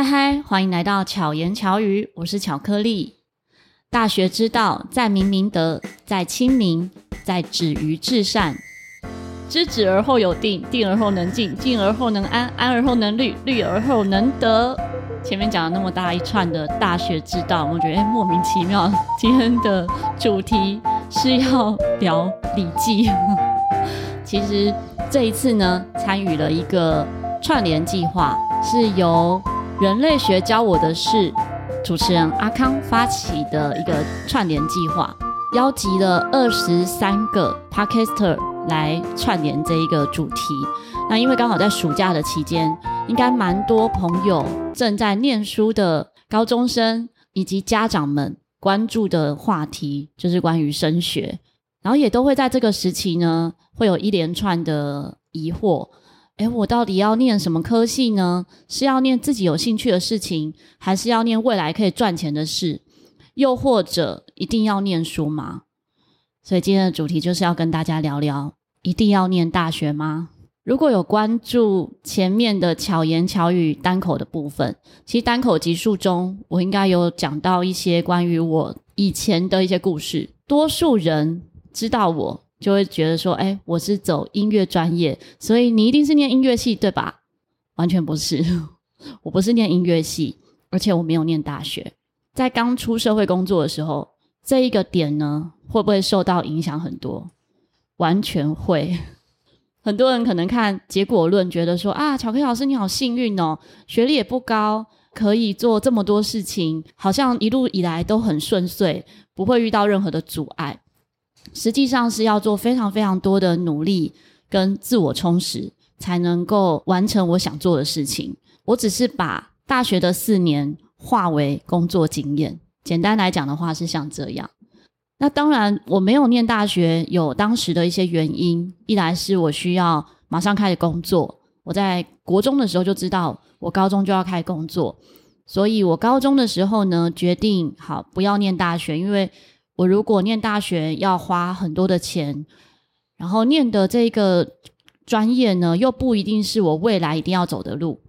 嗨嗨，欢迎来到巧言巧语，我是巧克力。大学之道，在明明德，在亲民，在止于至善。知止而后有定，定而后能静，静而后能安，安而后能虑，虑而后能得。前面讲了那么大一串的大学之道，我觉得莫名其妙。今天的主题是要聊《礼记》。其实这一次呢，参与了一个串联计划，是由人类学教我的是，主持人阿康发起的一个串联计划，邀集了二十三个 Podcaster 来串联这一个主题。那因为刚好在暑假的期间，应该蛮多朋友正在念书的高中生以及家长们关注的话题，就是关于升学，然后也都会在这个时期呢，会有一连串的疑惑。诶，我到底要念什么科系呢？是要念自己有兴趣的事情，还是要念未来可以赚钱的事？又或者一定要念书吗？所以今天的主题就是要跟大家聊聊，一定要念大学吗？如果有关注前面的巧言巧语单口的部分，其实单口集数中，我应该有讲到一些关于我以前的一些故事。多数人知道我。就会觉得说，哎，我是走音乐专业，所以你一定是念音乐系，对吧？完全不是，我不是念音乐系，而且我没有念大学。在刚出社会工作的时候，这一个点呢，会不会受到影响很多？完全会。很多人可能看结果论，觉得说啊，巧克力老师你好幸运哦，学历也不高，可以做这么多事情，好像一路以来都很顺遂，不会遇到任何的阻碍。实际上是要做非常非常多的努力跟自我充实，才能够完成我想做的事情。我只是把大学的四年化为工作经验。简单来讲的话是像这样。那当然我没有念大学，有当时的一些原因。一来是我需要马上开始工作，我在国中的时候就知道我高中就要开始工作，所以我高中的时候呢，决定好不要念大学，因为。我如果念大学要花很多的钱，然后念的这个专业呢，又不一定是我未来一定要走的路，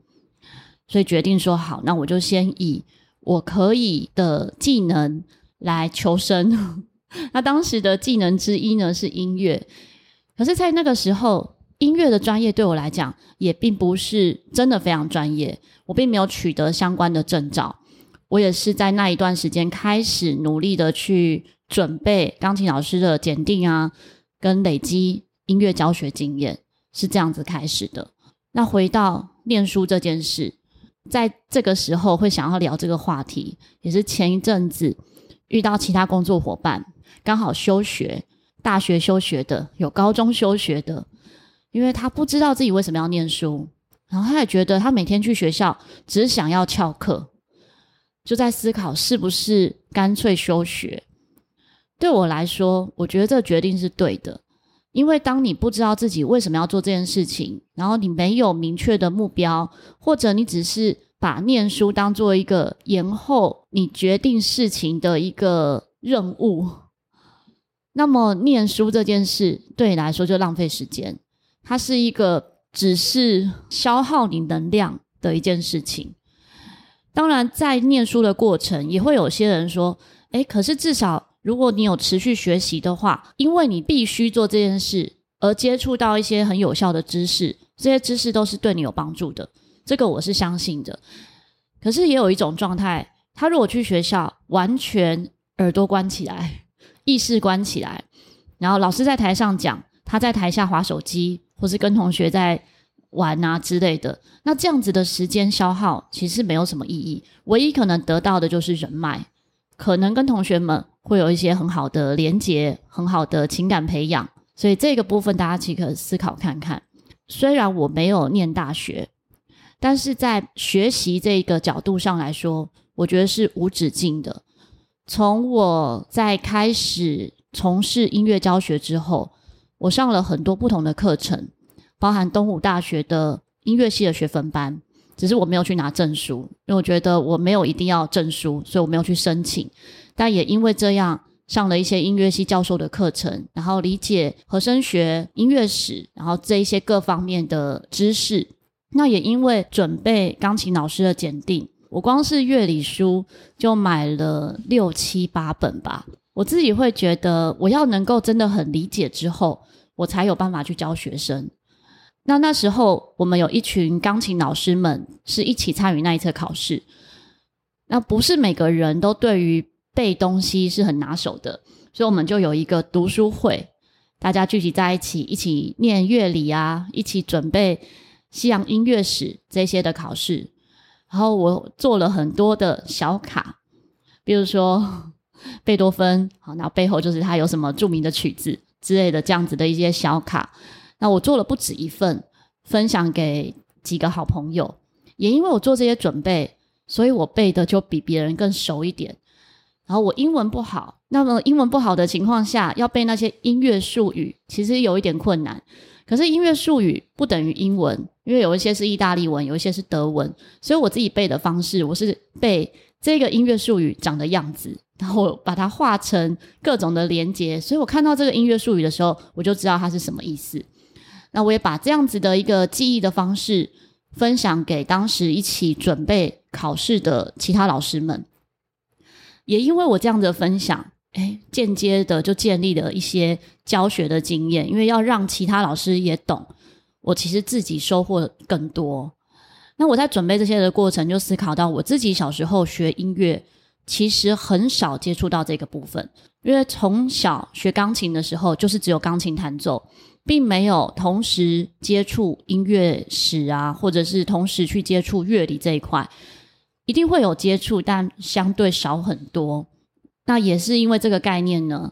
所以决定说好，那我就先以我可以的技能来求生。那当时的技能之一呢，是音乐，可是，在那个时候，音乐的专业对我来讲也并不是真的非常专业，我并没有取得相关的证照。我也是在那一段时间开始努力的去。准备钢琴老师的检定啊，跟累积音乐教学经验是这样子开始的。那回到念书这件事，在这个时候会想要聊这个话题，也是前一阵子遇到其他工作伙伴刚好休学，大学休学的，有高中休学的，因为他不知道自己为什么要念书，然后他也觉得他每天去学校只是想要翘课，就在思考是不是干脆休学。对我来说，我觉得这决定是对的，因为当你不知道自己为什么要做这件事情，然后你没有明确的目标，或者你只是把念书当做一个延后你决定事情的一个任务，那么念书这件事对你来说就浪费时间，它是一个只是消耗你能量的一件事情。当然，在念书的过程，也会有些人说：“诶，可是至少。”如果你有持续学习的话，因为你必须做这件事，而接触到一些很有效的知识，这些知识都是对你有帮助的，这个我是相信的。可是也有一种状态，他如果去学校，完全耳朵关起来，意识关起来，然后老师在台上讲，他在台下滑手机，或是跟同学在玩啊之类的，那这样子的时间消耗其实没有什么意义，唯一可能得到的就是人脉，可能跟同学们。会有一些很好的连结，很好的情感培养，所以这个部分大家其实可以思考看看。虽然我没有念大学，但是在学习这个角度上来说，我觉得是无止境的。从我在开始从事音乐教学之后，我上了很多不同的课程，包含东吴大学的音乐系的学分班，只是我没有去拿证书，因为我觉得我没有一定要证书，所以我没有去申请。但也因为这样，上了一些音乐系教授的课程，然后理解和声学、音乐史，然后这一些各方面的知识。那也因为准备钢琴老师的检定，我光是乐理书就买了六七八本吧。我自己会觉得，我要能够真的很理解之后，我才有办法去教学生。那那时候，我们有一群钢琴老师们是一起参与那一次考试。那不是每个人都对于背东西是很拿手的，所以我们就有一个读书会，大家聚集在一起，一起念乐理啊，一起准备。西洋音乐史这些的考试，然后我做了很多的小卡，比如说贝多芬，好，那背后就是他有什么著名的曲子之类的这样子的一些小卡。那我做了不止一份，分享给几个好朋友。也因为我做这些准备，所以我背的就比别人更熟一点。然后我英文不好，那么英文不好的情况下，要背那些音乐术语，其实有一点困难。可是音乐术语不等于英文，因为有一些是意大利文，有一些是德文，所以我自己背的方式，我是背这个音乐术语长的样子，然后把它画成各种的连接，所以我看到这个音乐术语的时候，我就知道它是什么意思。那我也把这样子的一个记忆的方式分享给当时一起准备考试的其他老师们，也因为我这样的分享。哎，间接的就建立了一些教学的经验，因为要让其他老师也懂，我其实自己收获更多。那我在准备这些的过程，就思考到我自己小时候学音乐，其实很少接触到这个部分，因为从小学钢琴的时候，就是只有钢琴弹奏，并没有同时接触音乐史啊，或者是同时去接触乐理这一块，一定会有接触，但相对少很多。那也是因为这个概念呢，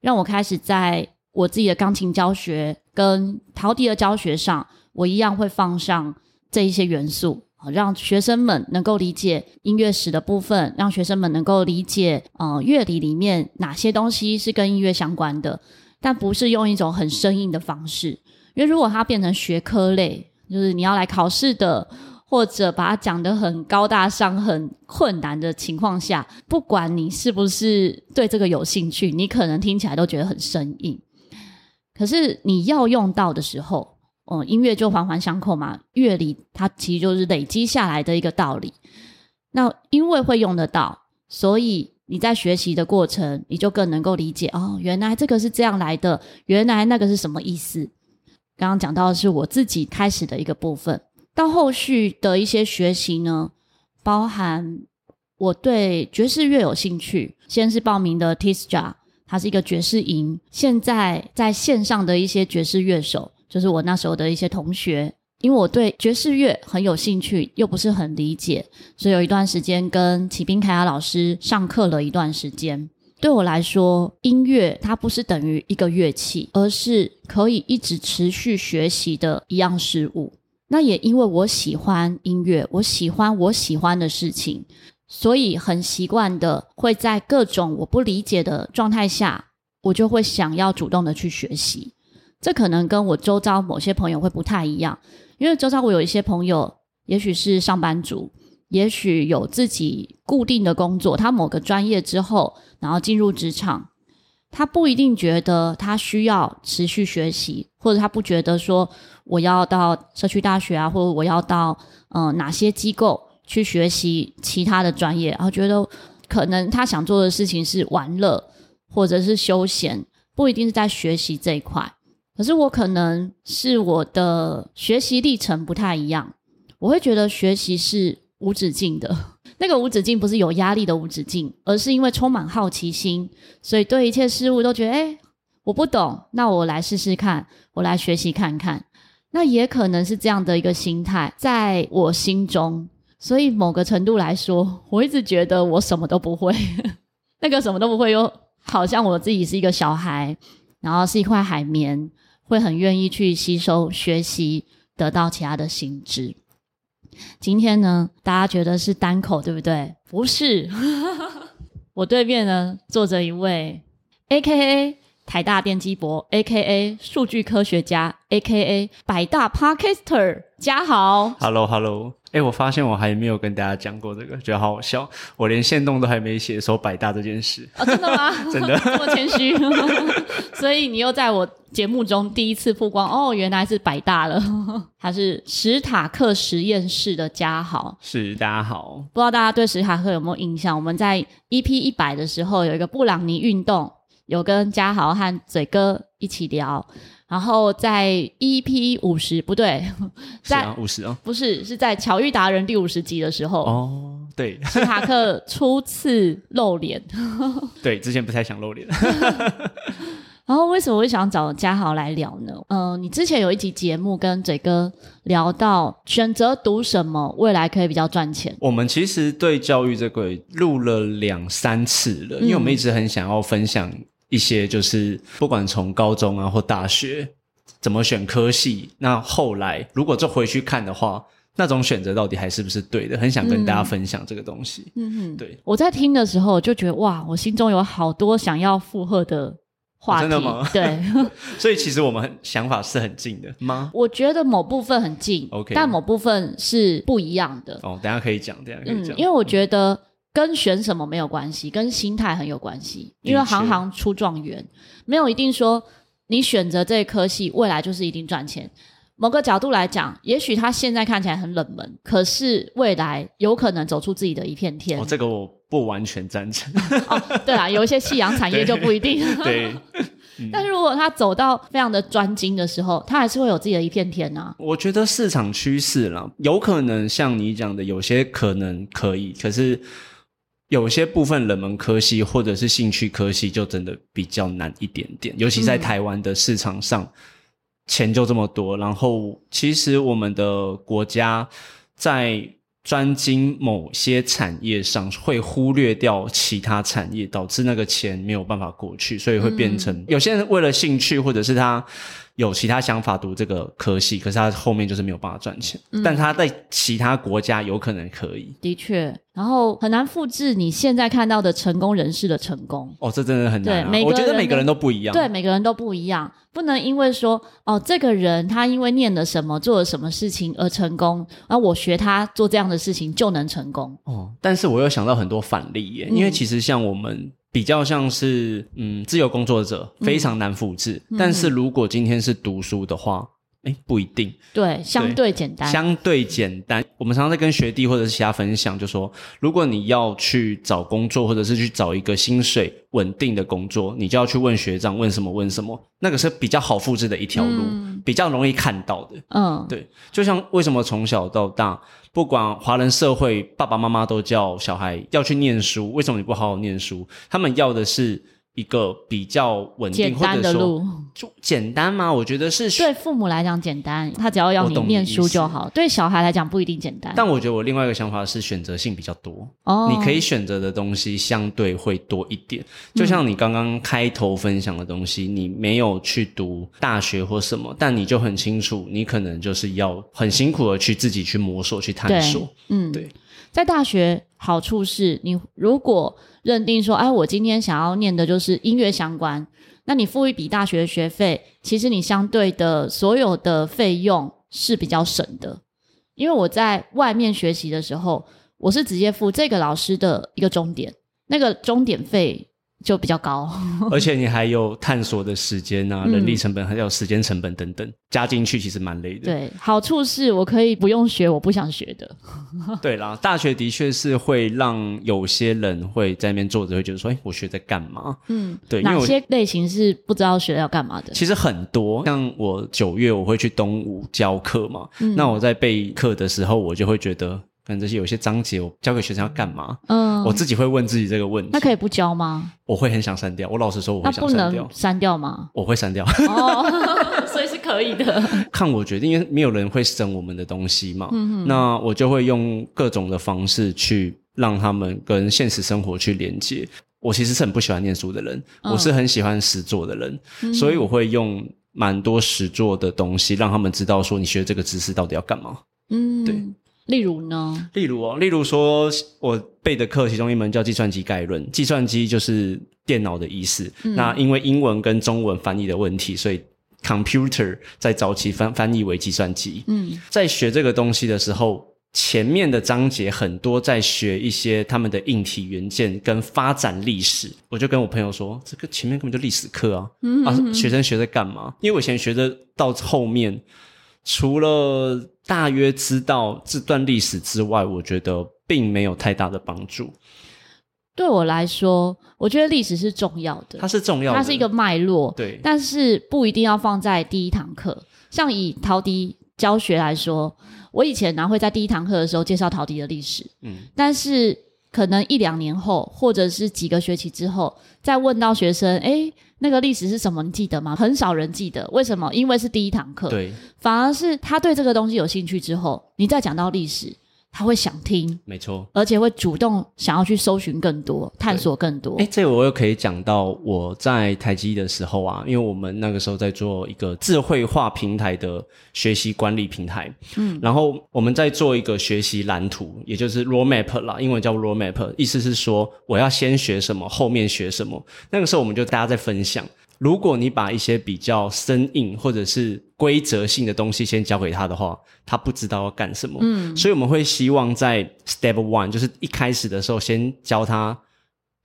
让我开始在我自己的钢琴教学跟陶笛的教学上，我一样会放上这一些元素，让学生们能够理解音乐史的部分，让学生们能够理解呃乐理里面哪些东西是跟音乐相关的，但不是用一种很生硬的方式，因为如果它变成学科类，就是你要来考试的。或者把它讲得很高大上、很困难的情况下，不管你是不是对这个有兴趣，你可能听起来都觉得很生硬。可是你要用到的时候，哦，音乐就环环相扣嘛。乐理它其实就是累积下来的一个道理。那因为会用得到，所以你在学习的过程，你就更能够理解哦，原来这个是这样来的，原来那个是什么意思。刚刚讲到的是我自己开始的一个部分。到后续的一些学习呢，包含我对爵士乐有兴趣，先是报名的 TISJA，它是一个爵士营。现在在线上的一些爵士乐手，就是我那时候的一些同学，因为我对爵士乐很有兴趣，又不是很理解，所以有一段时间跟启宾凯亚老师上课了一段时间。对我来说，音乐它不是等于一个乐器，而是可以一直持续学习的一样事物。那也因为我喜欢音乐，我喜欢我喜欢的事情，所以很习惯的会在各种我不理解的状态下，我就会想要主动的去学习。这可能跟我周遭某些朋友会不太一样，因为周遭我有一些朋友，也许是上班族，也许有自己固定的工作，他某个专业之后，然后进入职场。他不一定觉得他需要持续学习，或者他不觉得说我要到社区大学啊，或者我要到嗯、哪些机构去学习其他的专业，然后觉得可能他想做的事情是玩乐或者是休闲，不一定是在学习这一块。可是我可能是我的学习历程不太一样，我会觉得学习是无止境的。那个无止境不是有压力的无止境，而是因为充满好奇心，所以对一切事物都觉得，诶，我不懂，那我来试试看，我来学习看看。那也可能是这样的一个心态，在我心中，所以某个程度来说，我一直觉得我什么都不会。那个什么都不会，又好像我自己是一个小孩，然后是一块海绵，会很愿意去吸收、学习，得到其他的新知。今天呢，大家觉得是单口对不对？不是，我对面呢坐着一位，AKA 台大电机博，A.K.A. 数据科学家，A.K.A. 百大 Parker 家豪。Hello，Hello。哎，我发现我还没有跟大家讲过这个，觉得好好笑。我连线动都还没写说百大这件事。哦，真的吗？真的 这么谦虚？所以你又在我节目中第一次曝光哦，原来是百大了。他是史塔克实验室的嘉豪。是，大家好。不知道大家对史塔克有没有印象？我们在 EP 一百的时候有一个布朗尼运动。有跟嘉豪和嘴哥一起聊，然后在 EP 五十不对，在五十啊，不是是在巧遇达人第五十集的时候哦，对，史塔克初次露脸，对，之前不太想露脸。然后为什么会想找嘉豪来聊呢？嗯、呃，你之前有一集节目跟嘴哥聊到选择读什么，未来可以比较赚钱。我们其实对教育这个录了两三次了，因为我们一直很想要分享。一些就是不管从高中啊或大学怎么选科系，那后来如果再回去看的话，那种选择到底还是不是对的？很想跟大家分享这个东西。嗯哼，对。我在听的时候就觉得哇，我心中有好多想要附和的话题。哦，真的吗？对。所以其实我们想法是很近的吗？我觉得某部分很近，OK，但某部分是不一样的。哦，等下可以讲，等下可以讲。嗯，因为我觉得。跟选什么没有关系，跟心态很有关系。因为行行出状元，没有一定说你选择这科系未来就是一定赚钱。某个角度来讲，也许他现在看起来很冷门，可是未来有可能走出自己的一片天。哦，这个我不完全赞成。哦，对啊，有一些夕阳产业 就不一定。对。嗯，但是如果他走到非常的专精的时候，他还是会有自己的一片天啊。我觉得市场趋势啦，有可能像你讲的，有些可能可以，可是。有些部分冷门科系或者是兴趣科系就真的比较难一点点，尤其在台湾的市场上，嗯，钱就这么多。然后，其实我们的国家在专精某些产业上会忽略掉其他产业，导致那个钱没有办法过去，所以会变成有些人为了兴趣或者是他。有其他想法读这个科系，可是他后面就是没有办法赚钱。嗯，但他在其他国家有可能可以。的确，然后很难复制你现在看到的成功人士的成功。哦，这真的很难啊。对，我觉得每个人都不一样。对，每个人都不一样，不能因为说哦，这个人他因为念了什么，做了什么事情而成功，而我学他做这样的事情就能成功。哦，但是我又想到很多反例耶，嗯，因为其实像我们。比较像是嗯，自由工作者非常难复制，嗯，但是如果今天是读书的话，哎，不一定。对，相对简单。相对简单。我们常常在跟学弟或者是其他分享，就说，如果你要去找工作，或者是去找一个薪水稳定的工作，你就要去问学长，问什么问什么，那个是比较好复制的一条路，嗯，比较容易看到的。嗯，对。就像为什么从小到大。不管华人社会，爸爸妈妈都叫小孩要去念书，为什么你不好好念书？他们要的是。一个比较稳定简单的路，就简单吗？我觉得是对父母来讲简单，他只要要你念书就好。对小孩来讲不一定简单。但我觉得我另外一个想法是选择性比较多哦，你可以选择的东西相对会多一点。就像你刚刚开头分享的东西，嗯，你没有去读大学或什么，但你就很清楚，你可能就是要很辛苦的去自己去摸索、去探索。嗯，对。在大学好处是你如果。认定说，哎，我今天想要念的就是音乐相关，那你付一笔大学学费，其实你相对的所有的费用是比较省的，因为我在外面学习的时候，我是直接付这个老师的一个终点，那个终点费。就比较高，而且你还有探索的时间啊，人力成本还有时间成本等等加进去，其实蛮累的。对，好处是我可以不用学我不想学的。对啦，大学的确是会让有些人会在那边坐着，会觉得说：“哎，我学在干嘛？”嗯，对。哪些类型是不知道学要干嘛的？其实很多，像我九月我会去东吴教课嘛，嗯，那我在备课的时候，我就会觉得。可能这些有些章节我教给学生要干嘛？嗯，我自己会问自己这个问题。那可以不教吗？我会很想删掉。我老实说，我会想删掉。那不能删掉吗？我会删掉。哦，所以是可以的。看我决定，因为没有人会审我们的东西嘛。嗯哼。那我就会用各种的方式去让他们跟现实生活去连接。我其实是很不喜欢念书的人，嗯、我是很喜欢实作的人，嗯、所以我会用蛮多实作的东西，让他们知道说你学这个知识到底要干嘛。嗯，对。例如呢？例如哦，例如说，我备的课其中一门叫计算机概论，计算机就是电脑的意思。嗯、那因为英文跟中文翻译的问题，所以 computer 在早期翻翻译为计算机。嗯，在学这个东西的时候，前面的章节很多在学一些他们的硬体元件跟发展历史。我就跟我朋友说，这个前面根本就历史课啊，啊，学生学在干嘛？因为我以前学的到后面，除了大约知道这段历史之外，我觉得并没有太大的帮助。对我来说，我觉得历史是重要的，它是重要的，它是一个脉络，对，但是不一定要放在第一堂课。像以陶笛教学来说，我以前呢会在第一堂课的时候介绍陶笛的历史，嗯，但是可能一两年后，或者是几个学期之后，再问到学生，诶那个历史是什么？你记得吗？很少人记得，为什么？因为是第一堂课，对，反而是他对这个东西有兴趣之后，你再讲到历史，他会想听，没错，而且会主动想要去搜寻更多、探索更多。哎，这个我又可以讲到我在台积的时候啊，因为我们那个时候在做一个智慧化平台的学习管理平台，嗯，然后我们在做一个学习蓝图，也就是 roadmap 啦，英文叫 roadmap，意思是说我要先学什么，后面学什么。那个时候我们就大家在分享。如果你把一些比较生硬或者是规则性的东西先教给他的话，他不知道要干什么。嗯，所以我们会希望在 Step One，就是一开始的时候，先教他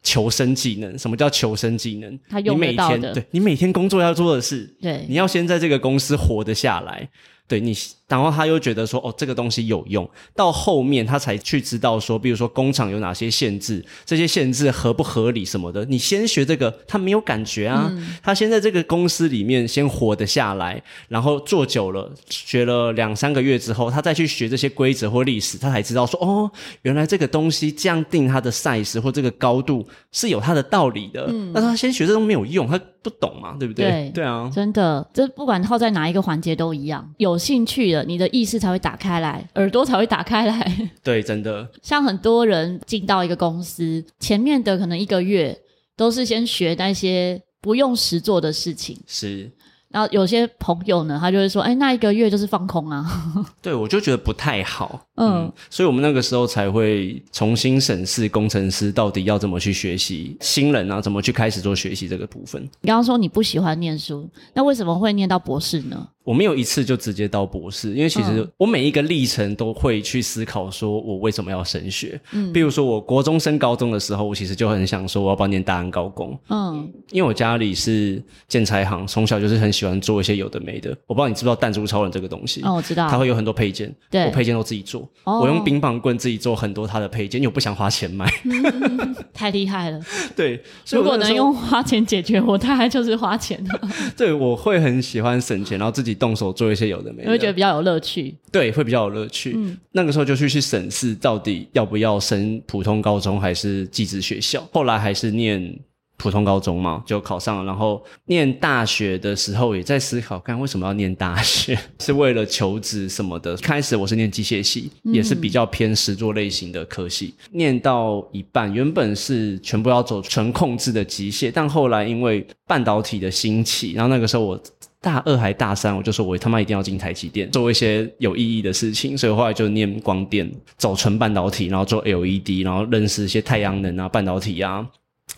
求生技能。什么叫求生技能？他用。你每天，对，你每天工作要做的事，对，你要先在这个公司活得下来。对你，然后他又觉得说，哦，这个东西有用。到后面他才去知道说，比如说工厂有哪些限制，这些限制合不合理什么的。你先学这个，他没有感觉啊。嗯、他先在这个公司里面先活得下来，然后做久了，学了两三个月之后，他再去学这些规则或历史，他才知道说，哦，原来这个东西这样定它的 size 或这个高度是有它的道理的。嗯，但是他先学这都没有用，他不懂嘛，对不对？对，对啊，真的，这不管套在哪一个环节都一样，有。兴趣了，你的意识才会打开来，耳朵才会打开来。对，真的。像很多人进到一个公司，前面的可能一个月都是先学那些不用实做的事情。是。然后有些朋友呢，他就会说：“哎，那一个月就是放空啊。”对，我就觉得不太好。嗯，嗯，所以我们那个时候才会重新审视工程师到底要怎么去学习，新人啊怎么去开始做学习这个部分。你刚刚说你不喜欢念书，那为什么会念到博士呢？我没有一次就直接到博士，因为其实我每一个历程都会去思考，说我为什么要升学。嗯，比如说我国中升高中的时候，我其实就很想说我要不要念大安高工。嗯，因为我家里是建材行，从小就是很喜欢做一些有的没的。我不知道你知不知道弹珠超人这个东西？哦，我知道。它会有很多配件，对，我配件都自己做。哦，我用冰棒棍自己做很多它的配件，因为我不想花钱买。嗯，太厉害了。对，如果能用花钱解决我，大概就是花钱了。对，我会很喜欢省钱，然后自己动手做一些有的没的，你会觉得比较有乐趣。对，会比较有乐趣。嗯，那个时候就去去审视到底要不要升普通高中还是技职学校。后来还是念普通高中嘛，就考上了。然后念大学的时候也在思考，看为什么要念大学，是为了求职什么的。开始我是念机械系，也是比较偏实作类型的科系。嗯，念到一半，原本是全部要走纯控制的机械，但后来因为半导体的兴起，然后那个时候我。大二还大三，我就说我他妈一定要进台积电做一些有意义的事情，所以后来就念光电，走纯半导体，然后做 LED，然后认识一些太阳能啊、半导体啊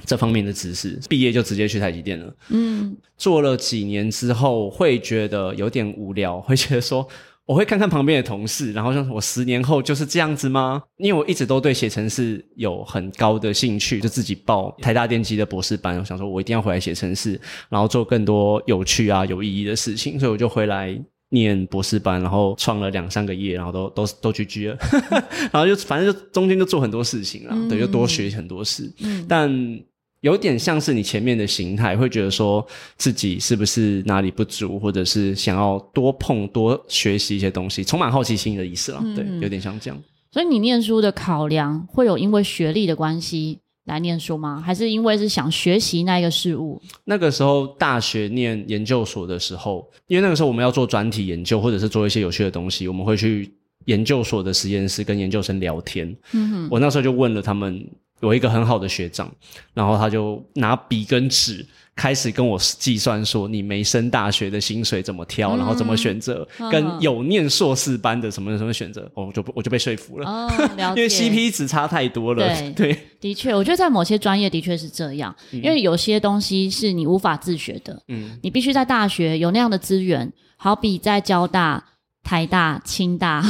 这方面的知识。毕业就直接去台积电了。嗯，做了几年之后，会觉得有点无聊，会觉得说。我会看看旁边的同事，然后像我十年后就是这样子吗？因为我一直都对写程式有很高的兴趣，就自己报台大电机的博士班。我想说，我一定要回来写程式，然后做更多有趣啊、有意义的事情，所以我就回来念博士班，然后创了两三个业，然后都都都去居了，然后就反正就中间就做很多事情啦，对，就多学很多事，嗯，但。有点像是你前面的形态，会觉得说自己是不是哪里不足，或者是想要多碰多学习一些东西，充满好奇心的意思啦。嗯、对，有点像这样。所以你念书的考量会有因为学历的关系来念书吗？还是因为是想学习那一个事物？那个时候大学念研究所的时候，因为那个时候我们要做专题研究，或者是做一些有趣的东西，我们会去研究所的实验室跟研究生聊天。嗯哼，我那时候就问了他们。有一个很好的学长，然后他就拿笔跟纸。开始跟我计算说，你没升大学的薪水怎么挑，嗯、然后怎么选择，嗯、跟有念硕士班的什么什么选择，我就我就被说服了，哦、了解。因为 CP 值差太多了。对，对。的确，我觉得在某些专业的确是这样，嗯、因为有些东西是你无法自学的，嗯，你必须在大学有那样的资源，好比在交大、台大、清大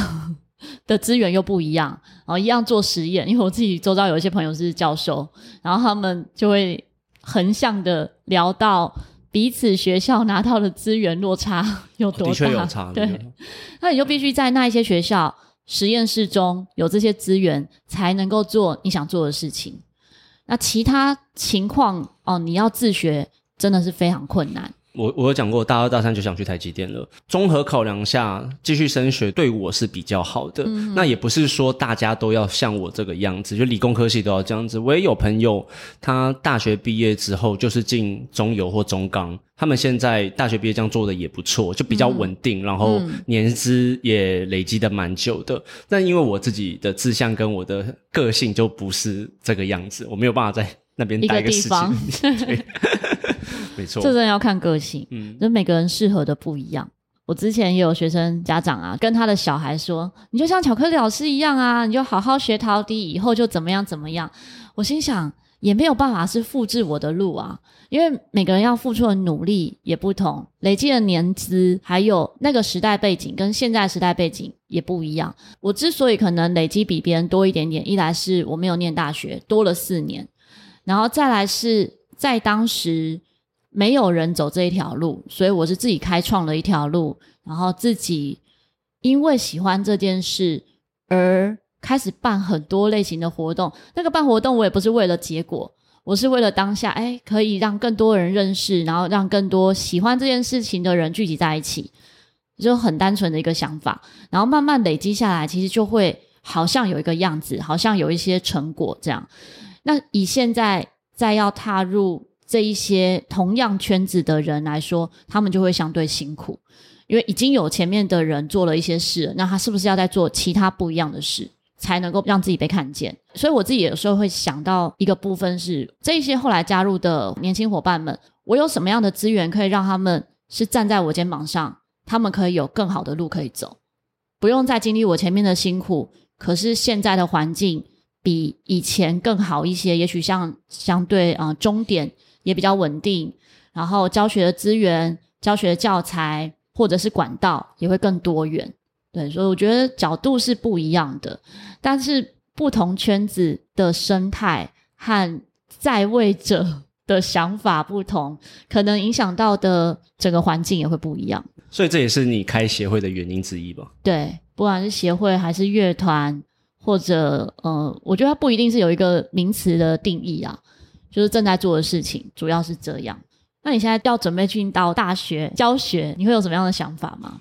的资源又不一样，然后一样做实验，因为我自己周遭有一些朋友是教授，然后他们就会。横向的聊到彼此学校拿到的资源落差有多大？的确有差。对，那你就必须在那一些学校实验室中有这些资源，才能够做你想做的事情。那其他情况哦，你要自学真的是非常困难。我我有讲过，大二大三就想去台积电了。综合考量下，继续升学对我是比较好的。嗯、那也不是说大家都要像我这个样子，就理工科系都要这样子。我也有朋友，他大学毕业之后就是进中油或中钢，他们现在大学毕业这样做的也不错，就比较稳定，嗯、然后年资也累积的蛮久的。嗯、但因为我自己的志向跟我的个性就不是这个样子，我没有办法在那边待个时间。对。没错，这真的要看个性，嗯，就每个人适合的不一样。我之前也有学生家长啊，跟他的小孩说：“你就像巧克力老师一样啊，你就好好学陶笛，以后就怎么样怎么样。”我心想，也没有办法是复制我的路啊，因为每个人要付出的努力也不同，累积的年资，还有那个时代背景跟现在时代背景也不一样。我之所以可能累积比别人多一点点，一来是我没有念大学，多了四年，然后再来是在当时。没有人走这一条路，所以我是自己开创了一条路，然后自己因为喜欢这件事而开始办很多类型的活动。那个办活动我也不是为了结果，我是为了当下，哎，可以让更多人认识，然后让更多喜欢这件事情的人聚集在一起，就很单纯的一个想法。然后慢慢累积下来，其实就会好像有一个样子，好像有一些成果这样。那以现在再要踏入。这一些同样圈子的人来说，他们就会相对辛苦，因为已经有前面的人做了一些事，那他是不是要再做其他不一样的事，才能够让自己被看见？所以我自己有时候会想到一个部分是，这一些后来加入的年轻伙伴们，我有什么样的资源可以让他们是站在我肩膀上，他们可以有更好的路可以走，不用再经历我前面的辛苦，可是现在的环境比以前更好一些，也许像相对啊、终点。也比较稳定，然后教学的资源、教学的教材或者是管道也会更多元，对，所以我觉得角度是不一样的，但是不同圈子的生态和在位者的想法不同，可能影响到的整个环境也会不一样。所以这也是你开协会的原因之一吧？对，不管是协会还是乐团，或者呃，我觉得它不一定是有一个名词的定义啊。就是正在做的事情，主要是这样。那你现在要准备进到大学教学，你会有什么样的想法吗？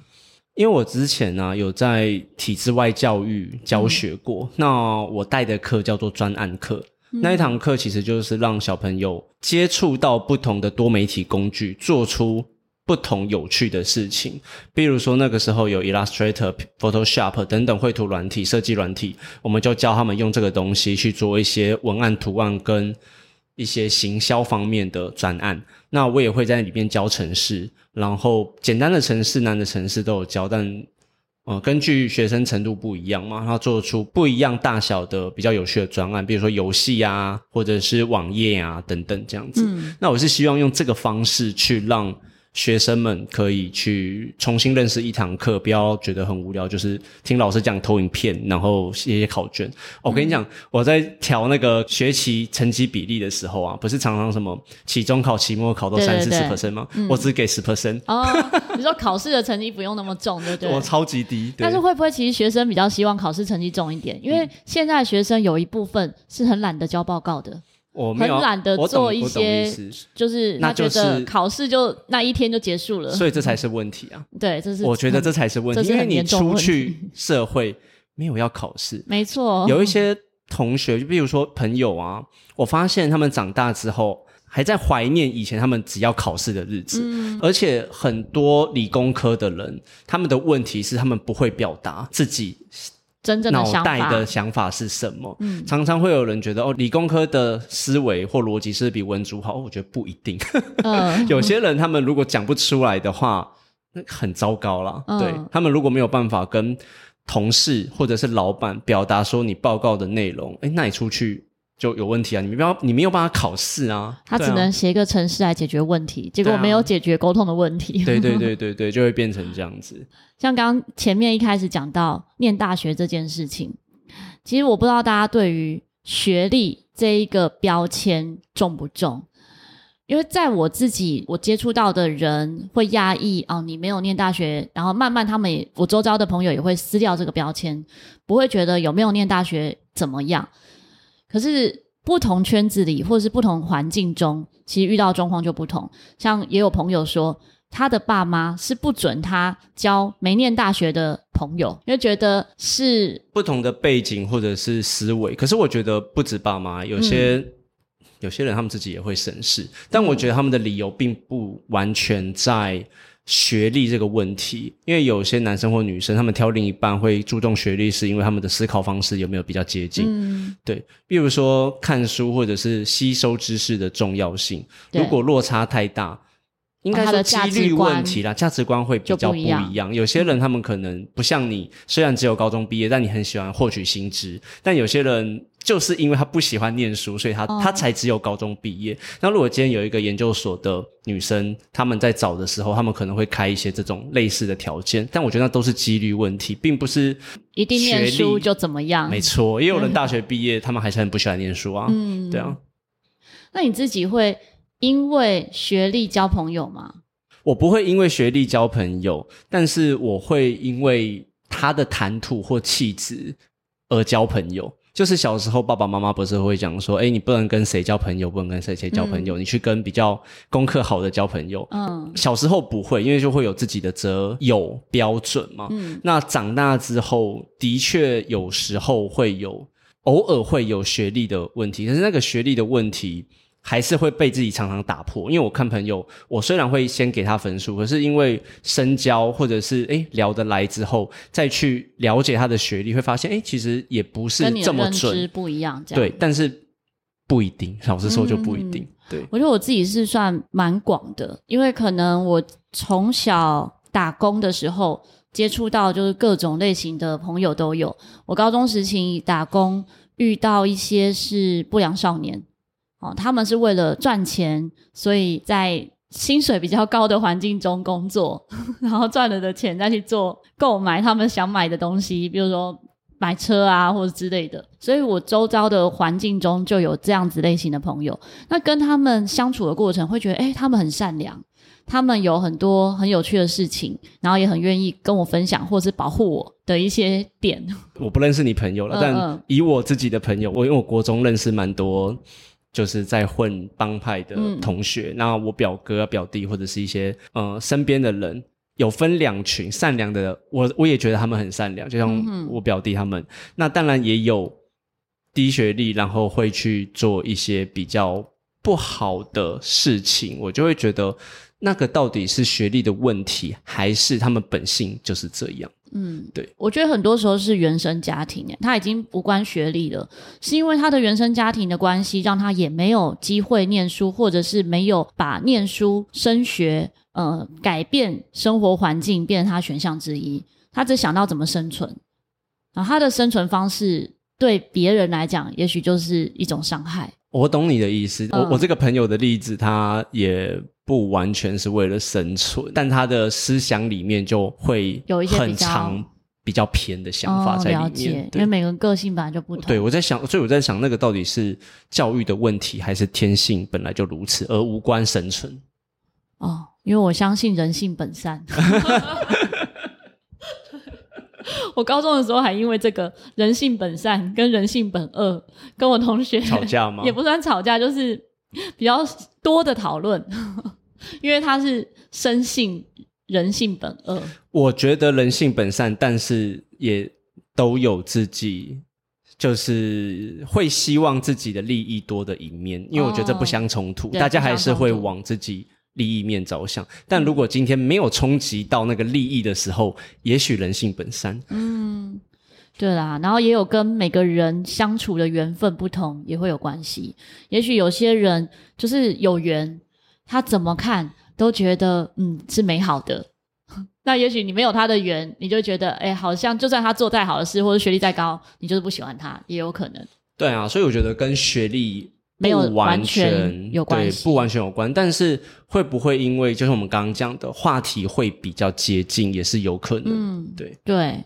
因为我之前呢、啊、有在体制外教育教学过，嗯、那我带的课叫做专案课。嗯、那一堂课其实就是让小朋友接触到不同的多媒体工具，做出不同有趣的事情。比如说那个时候有 Illustrator、Photoshop 等等绘图软体、设计软体，我们就教他们用这个东西去做一些文案、图案跟。一些行销方面的专案，那我也会在里面教程式，然后简单的程式、难的程式都有教，但呃，根据学生程度不一样嘛，他做出不一样大小的比较有趣的专案，比如说游戏啊，或者是网页啊等等这样子。嗯，那我是希望用这个方式去让。学生们可以去重新认识一堂课，不要觉得很无聊，就是听老师讲投影片，然后写写考卷。我跟你讲，我在调那个学期成绩比例的时候啊，不是常常什么期中考、期末考都三四十 percent 吗？我只给十 percent。哦，你说考试的成绩不用那么重，对不对？我超级低。但是会不会其实学生比较希望考试成绩重一点？因为现在学生有一部分是很懒得交报告的。我很懒得做一些，就是他觉得考试就那一天就结束了，所以这才是问题啊。对，这是我觉得这才是问题，因为你出去社会没有要考试，没错。有一些同学，就比如说朋友啊，我发现他们长大之后还在怀念以前他们只要考试的日子，嗯，而且很多理工科的人，他们的问题是他们不会表达自己真正的脑袋的想法是什么？嗯，常常会有人觉得哦，理工科的思维或逻辑是比文组好，我觉得不一定。嗯，有些人他们如果讲不出来的话，那很糟糕啦。嗯，对，他们如果没有办法跟同事或者是老板表达说你报告的内容，哎，那你出去。就有问题啊！你没办法，你没有办法考试啊。他只能写一个程式来解决问题，结果没有解决沟通的问题。对对对对对，就会变成这样子。像刚刚前面一开始讲到念大学这件事情，其实我不知道大家对于学历这一个标签重不重？因为在我自己我接触到的人会压抑哦，你没有念大学，然后慢慢他们也我周遭的朋友也会撕掉这个标签，不会觉得有没有念大学怎么样。可是不同圈子里，或者是不同环境中，其实遇到状况就不同。像也有朋友说，他的爸妈是不准他交没念大学的朋友，因为觉得是不同的背景或者是思维。可是我觉得不止爸妈，有些、嗯、有些人他们自己也会审视，但我觉得他们的理由并不完全在。学历这个问题，因为有些男生或女生，他们挑另一半会注重学历，是因为他们的思考方式有没有比较接近？嗯，对。比如说看书或者是吸收知识的重要性，如果落差太大，应该是几率问题啦，价值观会比较不一样。有些人他们可能不像你，虽然只有高中毕业，但你很喜欢获取新知，但有些人。就是因为他不喜欢念书，所以他、oh. 他才只有高中毕业。那如果今天有一个研究所的女生，他们在找的时候，他们可能会开一些这种类似的条件，但我觉得那都是几率问题，并不是一定念书就怎么样。没错，也有人大学 毕业，他们还是很不喜欢念书啊。嗯，对啊。那你自己会因为学历交朋友吗？我不会因为学历交朋友，但是我会因为他的谈吐或气质而交朋友。就是小时候，爸爸妈妈不是会讲说，哎，你不能跟谁交朋友，不能跟谁谁交朋友，嗯、你去跟比较功课好的交朋友。嗯，小时候不会，因为就会有自己的择友标准嘛。嗯，那长大之后，的确有时候会有，偶尔会有学历的问题，可是那个学历的问题。还是会被自己常常打破，因为我看朋友，我虽然会先给他分数，可是因为深交或者是诶聊得来之后，再去了解他的学历，会发现诶其实也不是这么准，不一样，这样对，但是不一定，老实说就不一定。嗯、对，我觉得我自己是算蛮广的，因为可能我从小打工的时候接触到就是各种类型的朋友都有。我高中时期打工遇到一些是不良少年。哦，他们是为了赚钱，所以在薪水比较高的环境中工作，然后赚了的钱再去做购买他们想买的东西，比如说买车啊或者之类的。所以我周遭的环境中就有这样子类型的朋友。那跟他们相处的过程，会觉得，诶，他们很善良，他们有很多很有趣的事情，然后也很愿意跟我分享或是保护我的一些点。我不认识你朋友了，嗯嗯，但以我自己的朋友，我因为我国中认识蛮多。就是在混帮派的同学，嗯、那我表哥啊、表弟或者是一些呃身边的人，有分两群善良的，我我也觉得他们很善良，就像我表弟他们。嗯、那当然也有低学历，然后会去做一些比较不好的事情，我就会觉得那个到底是学历的问题，还是他们本性就是这样？嗯，对，我觉得很多时候是原生家庭，他已经无关学历了，是因为他的原生家庭的关系，让他也没有机会念书，或者是没有把念书、升学，呃，改变生活环境变成他选项之一。他只想到怎么生存，然后他的生存方式对别人来讲，也许就是一种伤害。我懂你的意思，我我这个朋友的例子，他也。不完全是为了生存，但他的思想里面就会有一些很长比较偏的想法在里面。哦，了解，因为每个人个性本来就不同。对，我在想，所以我在想，那个到底是教育的问题，还是天性本来就如此，而无关生存？哦，因为我相信人性本善。我高中的时候还因为这个人性本善跟人性本恶跟我同学吵架吗？也不算吵架，就是比较多的讨论。因为他是生性人性本恶，我觉得人性本善，但是也都有自己就是会希望自己的利益多的一面，因为我觉得这不相冲突，哦、大家还是会往自己利益面着想。但如果今天没有冲击到那个利益的时候，也许人性本善。嗯，对啦，然后也有跟每个人相处的缘分不同，也会有关系。也许有些人就是有缘，他怎么看都觉得嗯是美好的。那也许你没有他的缘，你就觉得哎，好像就算他做再好的事，或者学历再高，你就是不喜欢他，也有可能。对啊，所以我觉得跟学历没有完全有关系，对，不完全有关，但是会不会因为就是我们刚刚讲的话题会比较接近，也是有可能。嗯，对对。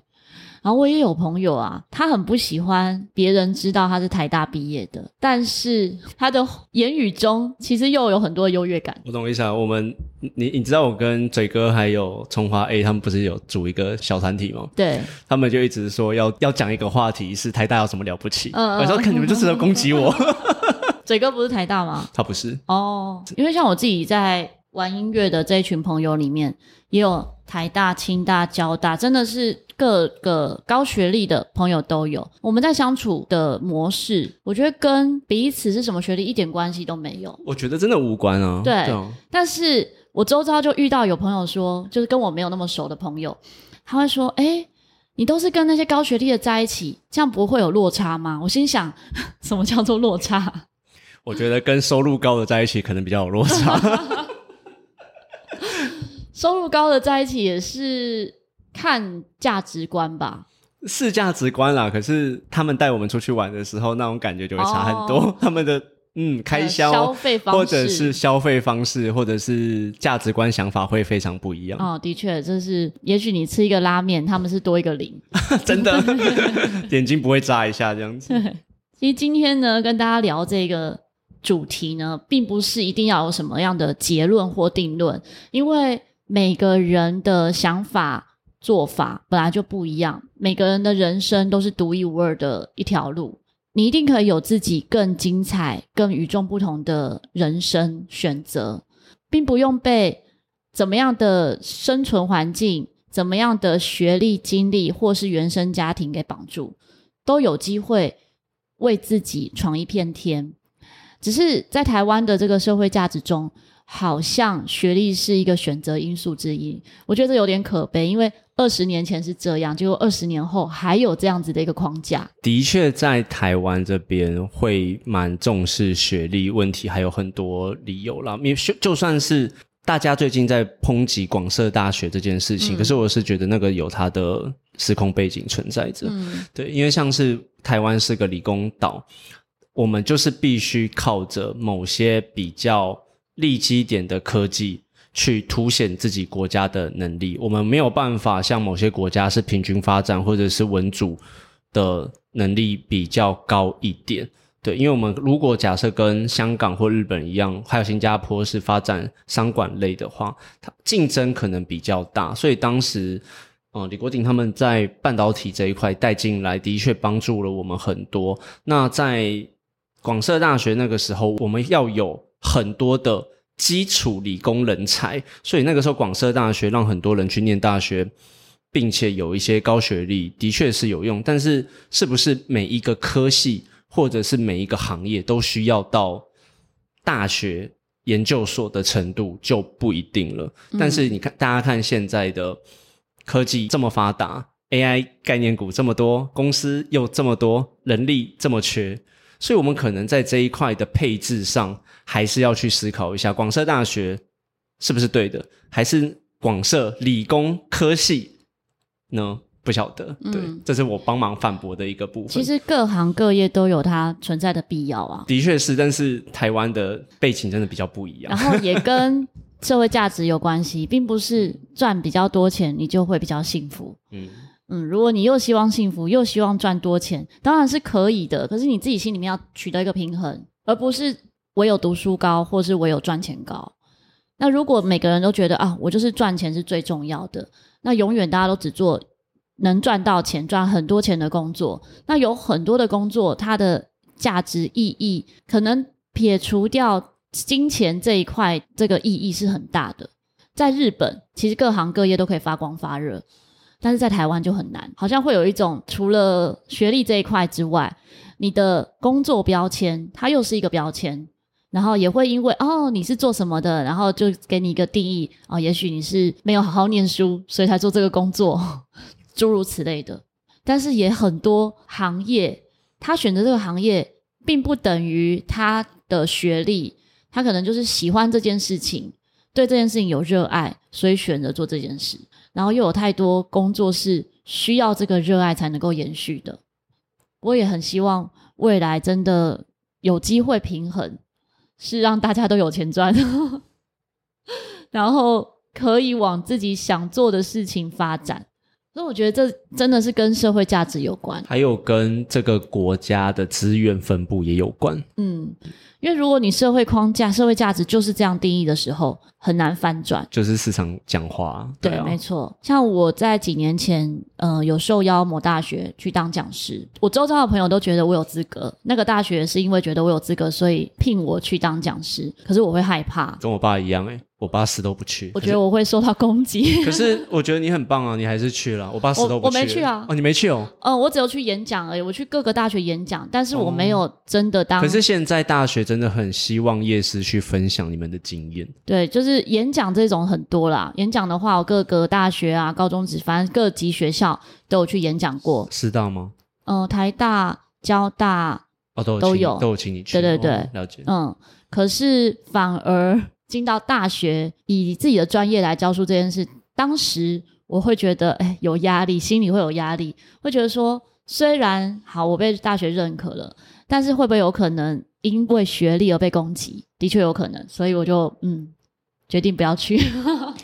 然后我也有朋友啊，他很不喜欢别人知道他是台大毕业的，但是他的言语中其实又有很多优越感。我懂我意思啊，我们你你知道我跟嘴哥还有葱花 A 他们不是有组一个小团体吗？对，他们就一直说要要讲一个话题是台大有什么了不起，嗯，我说看你们就值得攻击我。嘴哥不是台大吗？他不是哦，因为像我自己在玩音乐的这一群朋友里面，也有台大、清大、交大，真的是。各个高学历的朋友都有，我们在相处的模式，我觉得跟彼此是什么学历一点关系都没有。我觉得真的无关啊。对，对啊，但是我周遭就遇到有朋友说，就是跟我没有那么熟的朋友，他会说：“哎，你都是跟那些高学历的在一起，这样不会有落差吗？”我心想，什么叫做落差？我觉得跟收入高的在一起可能比较有落差。收入高的在一起也是。看价值观吧，是价值观啦。可是他们带我们出去玩的时候，那种感觉就会差很多。哦、他们的嗯开销、消费方式，或者是消费方式，或者是价值观想法会非常不一样。哦，的确，这是也许你吃一个拉面，他们是多一个零，真的 眼睛不会眨一下这样子。其实今天呢，跟大家聊这个主题呢，并不是一定要有什么样的结论或定论，因为每个人的想法。做法本来就不一样，每个人的人生都是独一无二的一条路，你一定可以有自己更精彩、更与众不同的人生选择，并不用被怎么样的生存环境、怎么样的学历、经历或是原生家庭给绑住，都有机会为自己闯一片天。只是在台湾的这个社会价值中，好像学历是一个选择因素之一，我觉得这有点可悲，因为二十年前是这样，结果二十年后还有这样子的一个框架。的确，在台湾这边会蛮重视学历问题，还有很多理由啦。因为就算是大家最近在抨击广设大学这件事情，嗯，可是我是觉得那个有它的时空背景存在着。嗯，对，因为像是台湾是个理工岛，我们就是必须靠着某些比较。利基点的科技去凸显自己国家的能力，我们没有办法像某些国家是平均发展或者是文组的能力比较高一点。对，因为我们如果假设跟香港或日本一样，还有新加坡是发展商管类的话，它竞争可能比较大。所以当时，呃，李国鼎他们在半导体这一块带进来，的确帮助了我们很多。那在广设大学那个时候，我们要有。很多的基础理工人才，所以那个时候广设大学让很多人去念大学，并且有一些高学历，的确是有用。但是，是不是每一个科系或者是每一个行业都需要到大学研究所的程度就不一定了。嗯。但是，你看，大家看现在的科技这么发达，AI 概念股这么多，公司又这么多，人力这么缺。所以，我们可能在这一块的配置上，还是要去思考一下，广设大学是不是对的，还是广设理工科系呢？不晓得。对，嗯，这是我帮忙反驳的一个部分。其实各行各业都有它存在的必要啊。的确是，但是台湾的背景真的比较不一样。然后也跟社会价值有关系，并不是赚比较多钱你就会比较幸福。嗯。嗯，如果你又希望幸福，又希望赚多钱，当然是可以的。可是你自己心里面要取得一个平衡，而不是唯有读书高，或是唯有赚钱高。那如果每个人都觉得啊，我就是赚钱是最重要的，那永远大家都只做能赚到钱、赚很多钱的工作。那有很多的工作，它的价值意义可能撇除掉金钱这一块，这个意义是很大的。在日本，其实各行各业都可以发光发热。但是在台湾就很难，好像会有一种除了学历这一块之外，你的工作标签它又是一个标签，然后也会因为哦你是做什么的，然后就给你一个定义哦，也许你是没有好好念书，所以才做这个工作，诸如此类的。但是也很多行业，他选择这个行业，并不等于他的学历，他可能就是喜欢这件事情，对这件事情有热爱，所以选择做这件事。然后又有太多工作是需要这个热爱才能够延续的。我也很希望未来真的有机会平衡，是让大家都有钱赚，然后可以往自己想做的事情发展。所以我觉得这真的是跟社会价值有关，还有跟这个国家的资源分布也有关。嗯。因为如果你社会框架、社会价值就是这样定义的时候，很难翻转。就是市场讲话，对，没错。像我在几年前，呃，有受邀某大学去当讲师，我周遭的朋友都觉得我有资格。那个大学是因为觉得我有资格，所以聘我去当讲师。可是我会害怕，跟我爸一样，欸，诶我爸死都不去。我觉得我会受到攻击。可是我觉得你很棒啊，你还是去了。我爸死都不去。我，我没去啊。哦，你没去哦。嗯，我只有去演讲而已。我去各个大学演讲，但是我没有真的当。可是现在大学真的很希望夜市去分享你们的经验。对，就是演讲这种很多啦。演讲的话，我各个大学啊、高中职，反正各级学校都有去演讲过。师大吗？呃，台大、交大哦，都有都有都有请你去。对对对，哦，了解。嗯，可是反而。进到大学，以自己的专业来教书这件事，当时我会觉得，哎，有压力，心里会有压力，会觉得说，虽然好，我被大学认可了，但是会不会有可能因为学历而被攻击？的确有可能，所以我就嗯。决定不要去。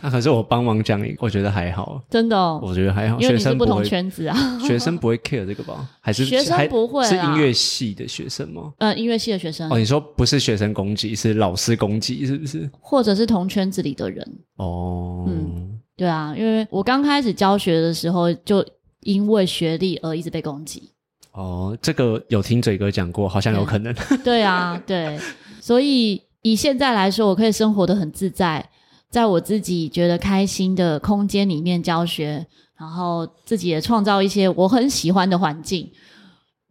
那、啊、可是我帮忙讲我觉得还好。真的哦，我觉得还好。因为你是不同圈子啊，学生不会 care 这个吧？还是学生不会、啊？是音乐系的学生吗？呃，音乐系的学生。哦，你说不是学生攻击，是老师攻击，是不是？或者是同圈子里的人？哦，嗯，对啊，因为我刚开始教学的时候，就因为学历而一直被攻击。哦，这个有听嘴哥讲过，好像有可能。对，对啊，对，所以。以现在来说，我可以生活得很自在，在我自己觉得开心的空间里面教学，然后自己也创造一些我很喜欢的环境。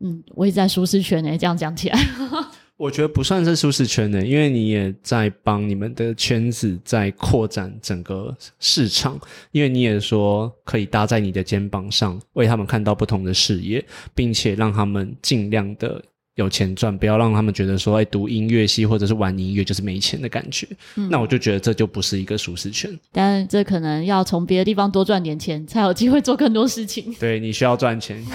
嗯，我也在舒适圈内，这样讲起来，我觉得不算是舒适圈内，因为你也在帮你们的圈子在扩展整个市场，因为你也说可以搭在你的肩膀上，为他们看到不同的视野，并且让他们尽量的。有钱赚，不要让他们觉得说，哎，读音乐系或者是玩音乐就是没钱的感觉。嗯，那我就觉得这就不是一个舒适圈。但这可能要从别的地方多赚点钱，才有机会做更多事情。对，你需要赚钱。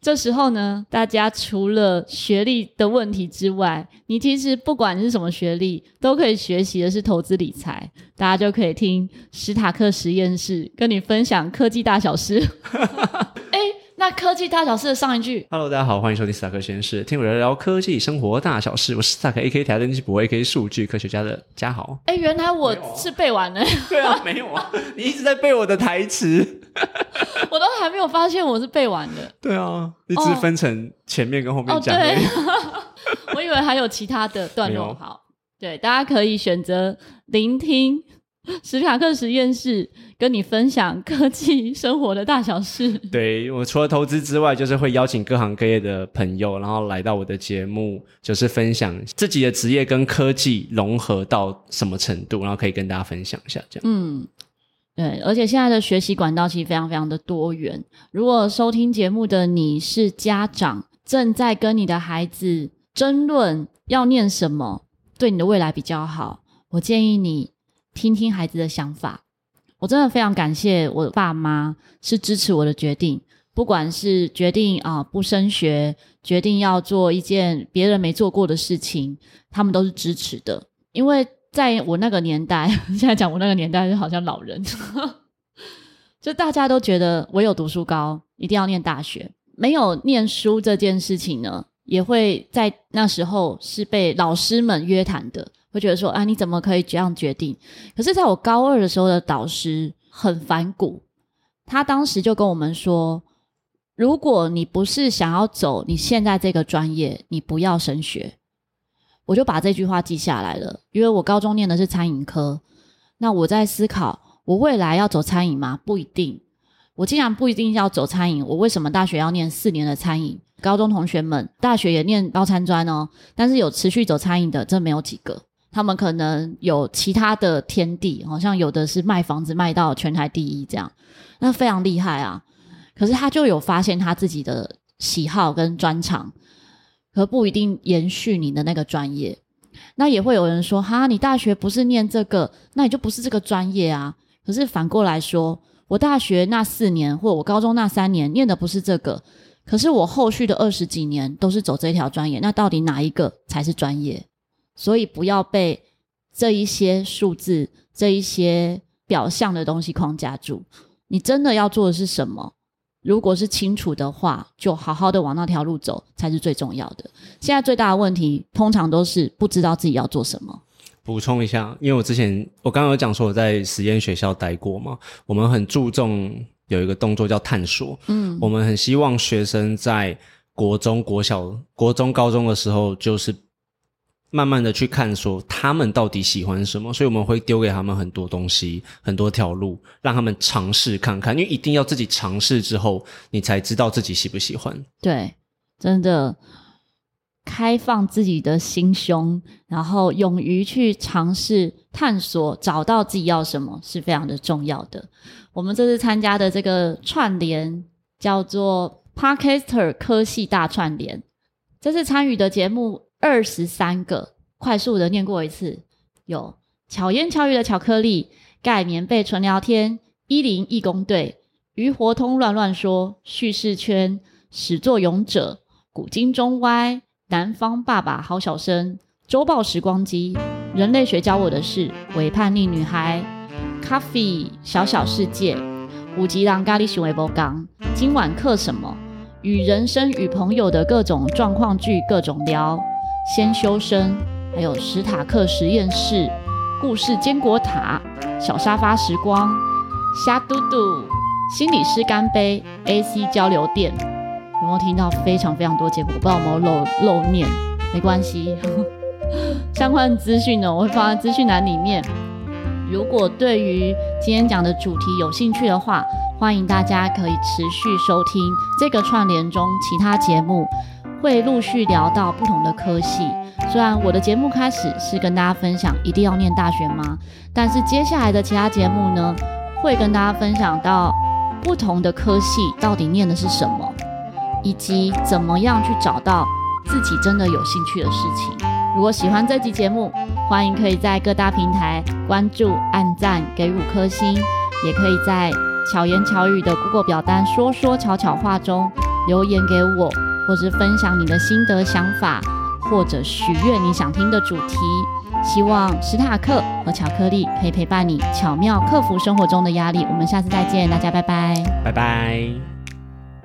这时候呢，大家除了学历的问题之外，你其实不管是什么学历，都可以学习的是投资理财。大家就可以听史塔克实验室跟你分享科技大小事。那科技大小事的上一句，Hello，大家好，欢迎收听斯塔克实验室，听我聊聊科技生活大小事。我是斯塔克 AK 台电机博 AK 数据科学家的嘉豪。哎、欸，原来我是背完了。啊对啊，没有啊，你一直在背我的台词，我都还没有发现我是背完的。对啊，你只是分成前面跟后面讲。哦，对，我以为还有其他的段落。好，对，大家可以选择聆听。史塔克实验室跟你分享科技生活的大小事。对，我除了投资之外，就是会邀请各行各业的朋友，然后来到我的节目，就是分享自己的职业跟科技融合到什么程度，然后可以跟大家分享一下这样。嗯，对，而且现在的学习管道其实非常非常的多元。如果收听节目的你是家长，正在跟你的孩子争论要念什么，对你的未来比较好，我建议你。听听孩子的想法，我真的非常感谢我的爸妈是支持我的决定，不管是决定啊、不升学，决定要做一件别人没做过的事情，他们都是支持的。因为在我那个年代，现在讲我那个年代就好像老人，就大家都觉得唯有读书高，一定要念大学，没有念书这件事情呢，也会在那时候是被老师们约谈的。会觉得说啊，你怎么可以这样决定？可是，在我高二的时候的导师很反骨，他当时就跟我们说，如果你不是想要走你现在这个专业，你不要升学。我就把这句话记下来了，因为我高中念的是餐饮科。那我在思考，我未来要走餐饮吗？不一定。我既然不一定要走餐饮，我为什么大学要念四年的餐饮？高中同学们大学也念高餐专哦，但是有持续走餐饮的，真没有几个。他们可能有其他的天地，好像有的是卖房子卖到全台第一这样，那非常厉害啊。可是他就有发现他自己的喜好跟专长，可不一定延续你的那个专业。那也会有人说：“哈，你大学不是念这个，那你就不是这个专业啊。”可是反过来说，我大学那四年或我高中那三年念的不是这个，可是我后续的二十几年都是走这条专业，那到底哪一个才是专业？所以不要被这一些数字、这一些表象的东西框架住。你真的要做的是什么？如果是清楚的话，就好好的往那条路走才是最重要的。现在最大的问题，通常都是不知道自己要做什么。补充一下，因为我之前我刚刚有讲说我在实验学校待过嘛，我们很注重有一个动作叫探索。嗯，我们很希望学生在国中国小、国中、高中的时候，就是。慢慢的去看，说他们到底喜欢什么，所以我们会丢给他们很多东西，很多条路，让他们尝试看看。因为一定要自己尝试之后，你才知道自己喜不喜欢。对，真的开放自己的心胸，然后勇于去尝试探索，找到自己要什么，是非常的重要的。我们这次参加的这个串联叫做 Podcaster 科系大串联，这次参与的节目。二十三个，快速的念过一次。有巧言巧语的巧克力，盖棉被纯聊天，一零义工队，鱼活通乱乱说，叙事圈，始作俑者，古今中外，南方爸爸好小生，周报时光机，人类学教我的事，伪叛逆女孩，Coffee 小小世界，五吉郎咖喱熊微波刚，今晚课什么？与人生与朋友的各种状况剧，各种聊。先修身，还有史塔克实验室、故事坚果塔、小沙发时光、虾嘟嘟、心理师干杯、AC 交流店，有没有听到非常非常多节目？我不知道有没有漏漏念，没关系。相关资讯呢，我会放在资讯栏里面。如果对于今天讲的主题有兴趣的话，欢迎大家可以持续收听这个串联中其他节目。会陆续聊到不同的科系，虽然我的节目开始是跟大家分享一定要念大学吗？但是接下来的其他节目呢，会跟大家分享到不同的科系到底念的是什么，以及怎么样去找到自己真的有兴趣的事情。如果喜欢这集节目，欢迎可以在各大平台关注、按赞、给五颗星，也可以在巧言巧语的 Google 表单说说巧巧话中留言给我。或是分享你的心得想法，或者许愿你想听的主题，希望史塔克和巧克力可以陪伴你，巧妙克服生活中的压力。我们下次再见，大家拜拜，拜拜。